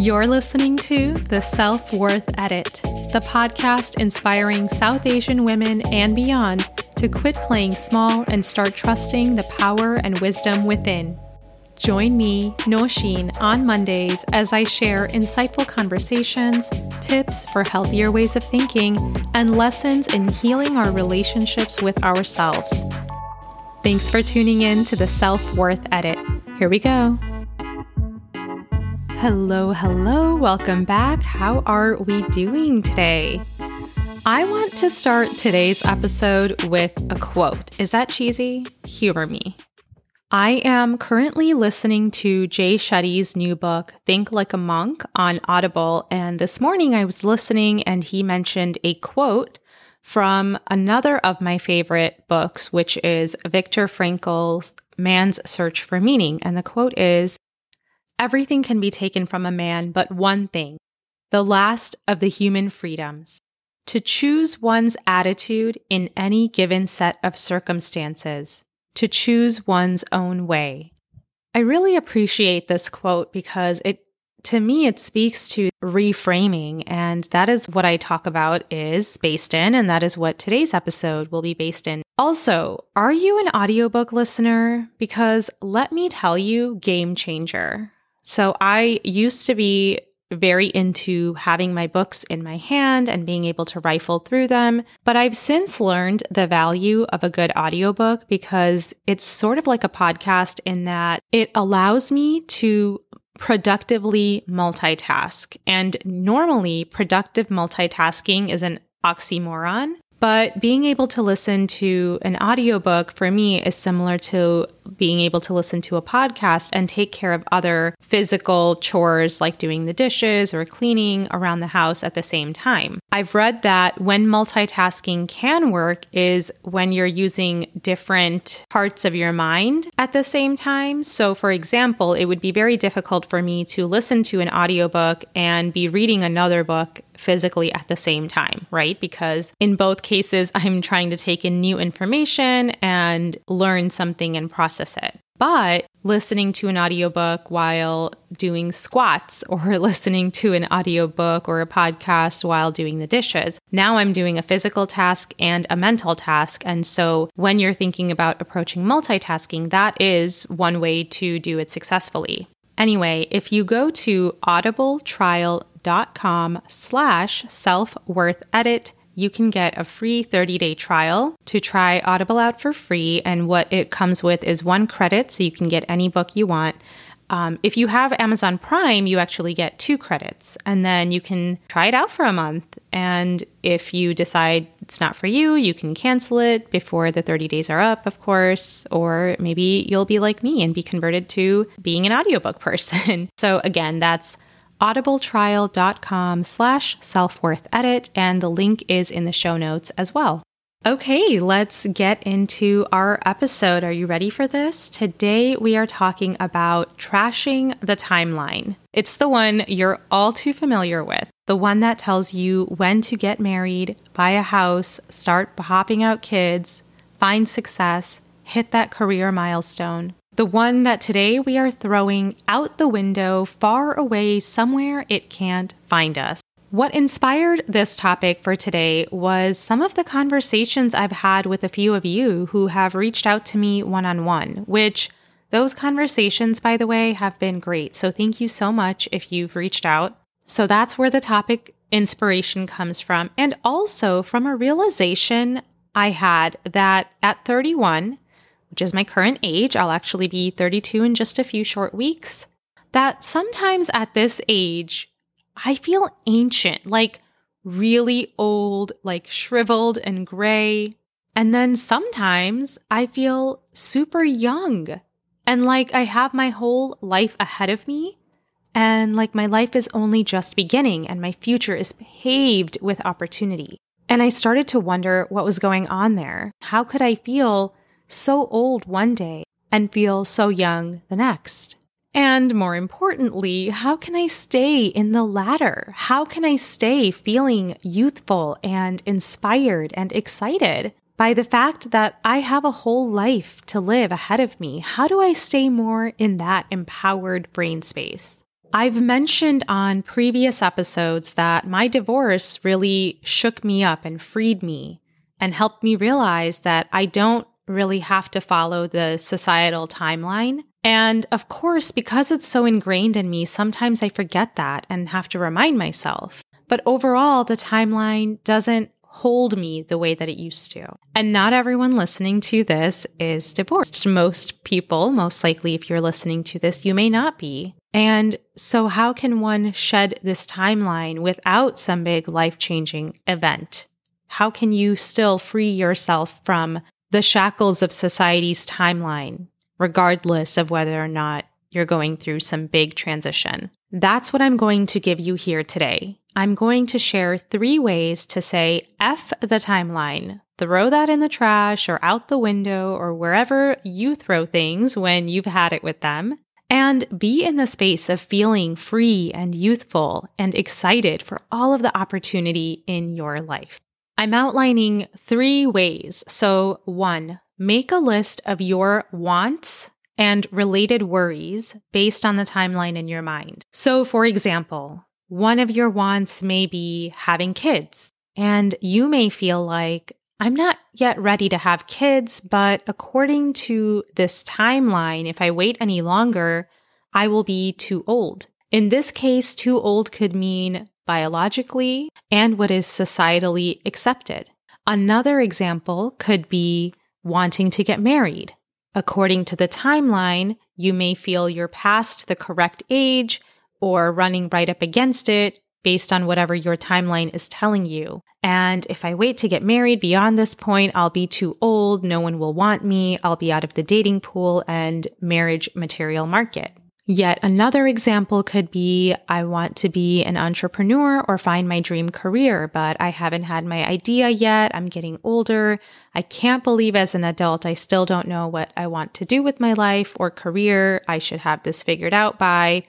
You're listening to The Self Worth Edit, the podcast inspiring South Asian women and beyond to quit playing small and start trusting the power and wisdom within. Join me, Nosheen, on Mondays as I share insightful conversations, tips for healthier ways of thinking, and lessons in healing our relationships with ourselves. Thanks for tuning in to the Self Worth Edit. Here we go. Hello, hello, welcome back. How are we doing today? I want to start today's episode with a quote. Is that cheesy? Humor me. I am currently listening to Jay Shetty's new book, Think Like a Monk, on Audible. And this morning I was listening and he mentioned a quote from another of my favorite books, which is Viktor Frankl's Man's Search for Meaning. And the quote is Everything can be taken from a man but one thing, the last of the human freedoms to choose one's attitude in any given set of circumstances to choose one's own way. I really appreciate this quote because it to me it speaks to reframing and that is what I talk about is based in and that is what today's episode will be based in. Also, are you an audiobook listener? Because let me tell you, game changer. So I used to be very into having my books in my hand and being able to rifle through them. But I've since learned the value of a good audiobook because it's sort of like a podcast in that it allows me to productively multitask. And normally, productive multitasking is an oxymoron. But being able to listen to an audiobook for me is similar to being able to listen to a podcast and take care of other physical chores like doing the dishes or cleaning around the house at the same time. I've read that when multitasking can work is when you're using different parts of your mind at the same time. So, for example, it would be very difficult for me to listen to an audiobook and be reading another book physically at the same time, right? Because in both cases, I'm trying to take in new information and learn something and process it. But listening to an audiobook while doing squats or listening to an audiobook or a podcast while doing the dishes. Now I'm doing a physical task and a mental task. And so when you're thinking about approaching multitasking, that is one way to do it successfully. Anyway, if you go to audibletrial.com slash self-worth edit, you can get a free 30 day trial to try Audible out for free. And what it comes with is one credit, so you can get any book you want. Um, if you have Amazon Prime, you actually get two credits, and then you can try it out for a month. And if you decide it's not for you, you can cancel it before the 30 days are up, of course, or maybe you'll be like me and be converted to being an audiobook person. so, again, that's audibletrial.com slash self-worth-edit, and the link is in the show notes as well. Okay, let's get into our episode. Are you ready for this? Today we are talking about trashing the timeline. It's the one you're all too familiar with, the one that tells you when to get married, buy a house, start hopping out kids, find success, hit that career milestone. The one that today we are throwing out the window far away somewhere it can't find us. What inspired this topic for today was some of the conversations I've had with a few of you who have reached out to me one on one, which those conversations, by the way, have been great. So thank you so much if you've reached out. So that's where the topic inspiration comes from. And also from a realization I had that at 31, which is my current age, I'll actually be 32 in just a few short weeks, that sometimes at this age, I feel ancient, like really old, like shriveled and gray. And then sometimes I feel super young and like I have my whole life ahead of me. And like my life is only just beginning and my future is paved with opportunity. And I started to wonder what was going on there. How could I feel so old one day and feel so young the next? And more importantly, how can I stay in the latter? How can I stay feeling youthful and inspired and excited by the fact that I have a whole life to live ahead of me? How do I stay more in that empowered brain space? I've mentioned on previous episodes that my divorce really shook me up and freed me and helped me realize that I don't really have to follow the societal timeline. And of course, because it's so ingrained in me, sometimes I forget that and have to remind myself. But overall, the timeline doesn't hold me the way that it used to. And not everyone listening to this is divorced. Most people, most likely, if you're listening to this, you may not be. And so, how can one shed this timeline without some big life changing event? How can you still free yourself from the shackles of society's timeline, regardless of whether or not you're going through some big transition? That's what I'm going to give you here today. I'm going to share three ways to say F the timeline. Throw that in the trash or out the window or wherever you throw things when you've had it with them. And be in the space of feeling free and youthful and excited for all of the opportunity in your life. I'm outlining three ways. So, one, make a list of your wants and related worries based on the timeline in your mind. So, for example, one of your wants may be having kids, and you may feel like, I'm not yet ready to have kids, but according to this timeline, if I wait any longer, I will be too old. In this case, too old could mean biologically and what is societally accepted. Another example could be wanting to get married. According to the timeline, you may feel you're past the correct age or running right up against it based on whatever your timeline is telling you. And if I wait to get married beyond this point, I'll be too old, no one will want me, I'll be out of the dating pool and marriage material market. Yet another example could be I want to be an entrepreneur or find my dream career, but I haven't had my idea yet. I'm getting older. I can't believe as an adult, I still don't know what I want to do with my life or career. I should have this figured out by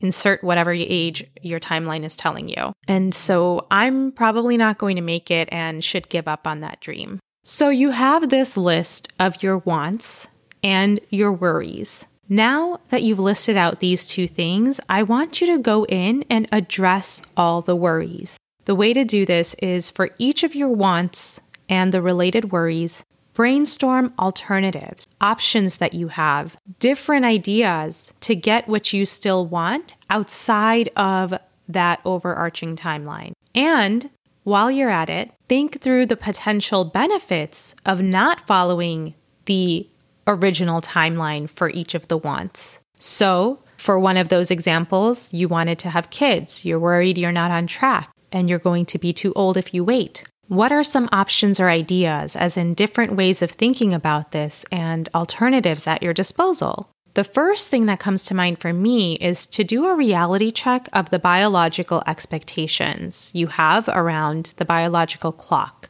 insert whatever age your timeline is telling you. And so I'm probably not going to make it and should give up on that dream. So you have this list of your wants and your worries. Now that you've listed out these two things, I want you to go in and address all the worries. The way to do this is for each of your wants and the related worries, Brainstorm alternatives, options that you have, different ideas to get what you still want outside of that overarching timeline. And while you're at it, think through the potential benefits of not following the original timeline for each of the wants. So, for one of those examples, you wanted to have kids, you're worried you're not on track, and you're going to be too old if you wait. What are some options or ideas, as in different ways of thinking about this and alternatives at your disposal? The first thing that comes to mind for me is to do a reality check of the biological expectations you have around the biological clock.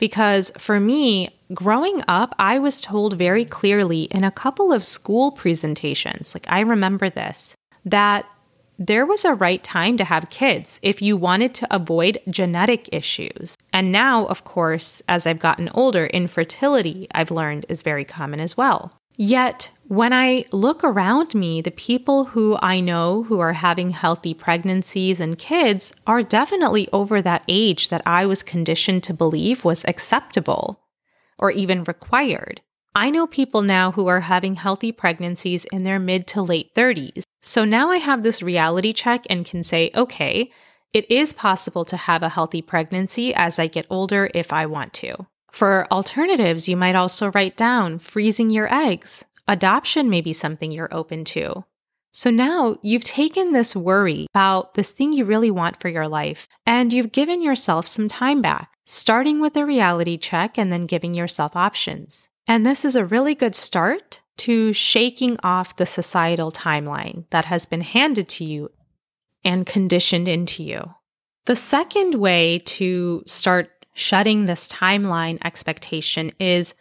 Because for me, growing up, I was told very clearly in a couple of school presentations, like I remember this, that there was a right time to have kids if you wanted to avoid genetic issues. And now, of course, as I've gotten older, infertility, I've learned, is very common as well. Yet, when I look around me, the people who I know who are having healthy pregnancies and kids are definitely over that age that I was conditioned to believe was acceptable or even required. I know people now who are having healthy pregnancies in their mid to late 30s. So now I have this reality check and can say, okay, it is possible to have a healthy pregnancy as I get older if I want to. For alternatives, you might also write down freezing your eggs. Adoption may be something you're open to. So now you've taken this worry about this thing you really want for your life and you've given yourself some time back, starting with a reality check and then giving yourself options. And this is a really good start to shaking off the societal timeline that has been handed to you and conditioned into you. The second way to start shutting this timeline expectation is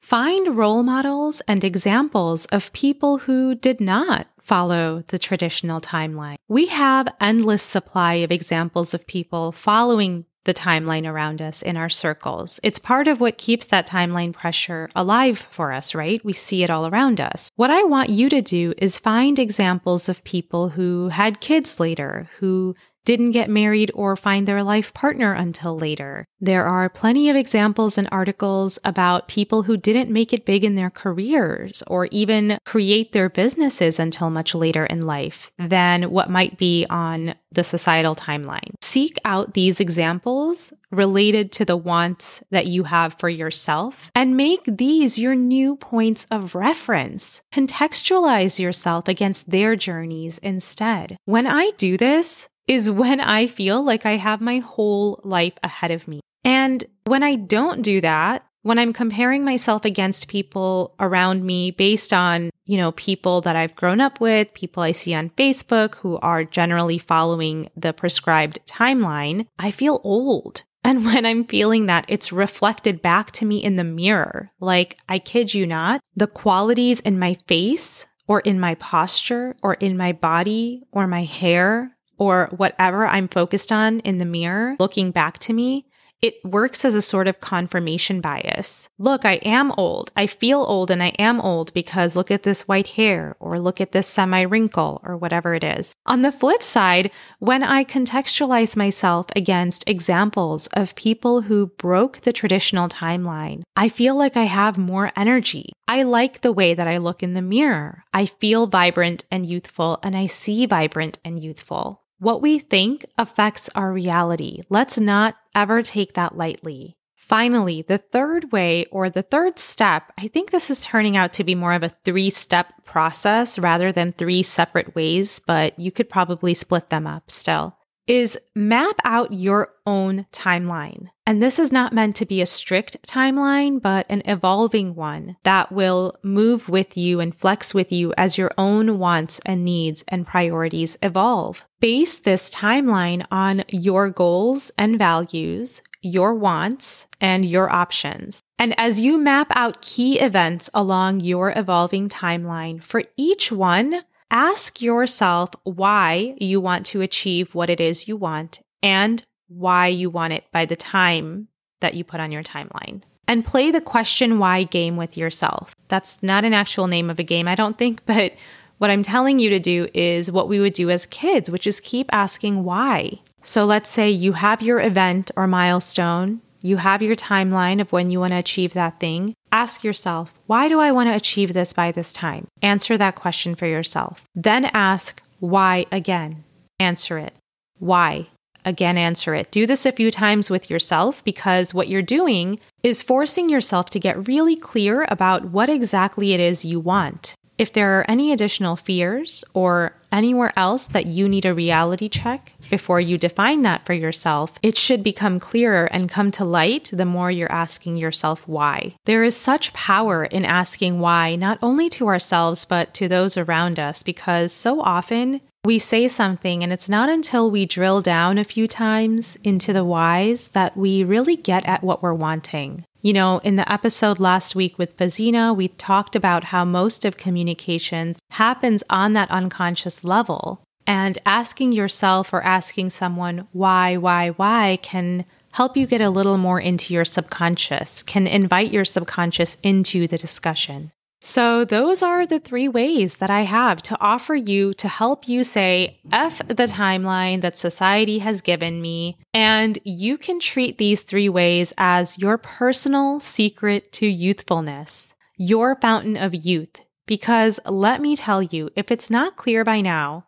find role models and examples of people who did not follow the traditional timeline. We have endless supply of examples of people following the timeline around us in our circles. It's part of what keeps that timeline pressure alive for us, right? We see it all around us. What I want you to do is find examples of people who had kids later, who didn't get married or find their life partner until later. There are plenty of examples and articles about people who didn't make it big in their careers or even create their businesses until much later in life than what might be on the societal timeline. Seek out these examples related to the wants that you have for yourself and make these your new points of reference. Contextualize yourself against their journeys instead. When I do this, is when I feel like I have my whole life ahead of me. And when I don't do that, when I'm comparing myself against people around me based on, you know, people that I've grown up with, people I see on Facebook who are generally following the prescribed timeline, I feel old. And when I'm feeling that, it's reflected back to me in the mirror. Like, I kid you not, the qualities in my face or in my posture or in my body or my hair or whatever I'm focused on in the mirror looking back to me, it works as a sort of confirmation bias. Look, I am old. I feel old and I am old because look at this white hair or look at this semi wrinkle or whatever it is. On the flip side, when I contextualize myself against examples of people who broke the traditional timeline, I feel like I have more energy. I like the way that I look in the mirror. I feel vibrant and youthful and I see vibrant and youthful. What we think affects our reality. Let's not ever take that lightly. Finally, the third way or the third step, I think this is turning out to be more of a three step process rather than three separate ways, but you could probably split them up still is map out your own timeline. And this is not meant to be a strict timeline, but an evolving one that will move with you and flex with you as your own wants and needs and priorities evolve. Base this timeline on your goals and values, your wants, and your options. And as you map out key events along your evolving timeline, for each one, Ask yourself why you want to achieve what it is you want and why you want it by the time that you put on your timeline. And play the question why game with yourself. That's not an actual name of a game, I don't think, but what I'm telling you to do is what we would do as kids, which is keep asking why. So let's say you have your event or milestone, you have your timeline of when you want to achieve that thing. Ask yourself, why do I want to achieve this by this time? Answer that question for yourself. Then ask, why again? Answer it. Why? Again, answer it. Do this a few times with yourself because what you're doing is forcing yourself to get really clear about what exactly it is you want. If there are any additional fears or anywhere else that you need a reality check before you define that for yourself, it should become clearer and come to light the more you're asking yourself why. There is such power in asking why, not only to ourselves, but to those around us, because so often we say something, and it's not until we drill down a few times into the whys that we really get at what we're wanting. You know, in the episode last week with Fazina, we talked about how most of communications happens on that unconscious level. And asking yourself or asking someone why, why, why can help you get a little more into your subconscious, can invite your subconscious into the discussion. So, those are the three ways that I have to offer you to help you say F the timeline that society has given me. And you can treat these three ways as your personal secret to youthfulness, your fountain of youth. Because let me tell you, if it's not clear by now,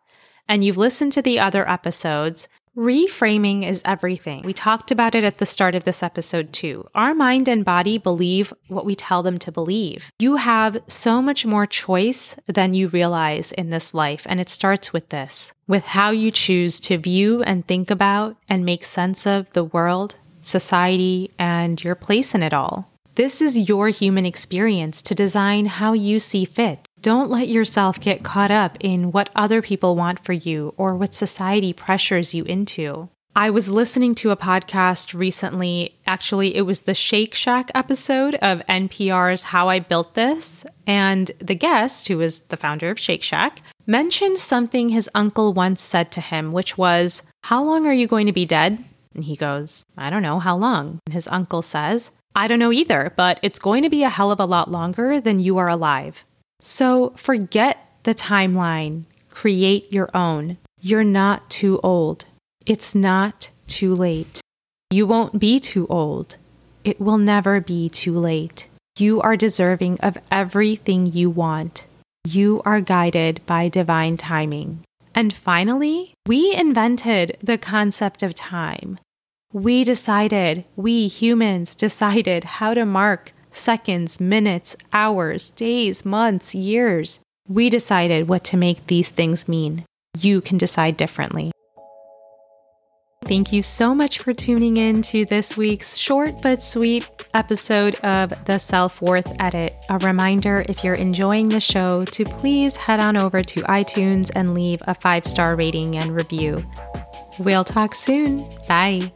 and you've listened to the other episodes, Reframing is everything. We talked about it at the start of this episode, too. Our mind and body believe what we tell them to believe. You have so much more choice than you realize in this life, and it starts with this with how you choose to view and think about and make sense of the world, society, and your place in it all. This is your human experience to design how you see fit. Don't let yourself get caught up in what other people want for you or what society pressures you into. I was listening to a podcast recently. Actually, it was the Shake Shack episode of NPR's How I Built This. And the guest, who is the founder of Shake Shack, mentioned something his uncle once said to him, which was, How long are you going to be dead? And he goes, I don't know, how long? And his uncle says, I don't know either, but it's going to be a hell of a lot longer than you are alive. So forget the timeline, create your own. You're not too old. It's not too late. You won't be too old. It will never be too late. You are deserving of everything you want. You are guided by divine timing. And finally, we invented the concept of time. We decided, we humans decided how to mark seconds, minutes, hours, days, months, years. We decided what to make these things mean. You can decide differently. Thank you so much for tuning in to this week's short but sweet episode of the Self Worth Edit. A reminder if you're enjoying the show to please head on over to iTunes and leave a five star rating and review. We'll talk soon. Bye.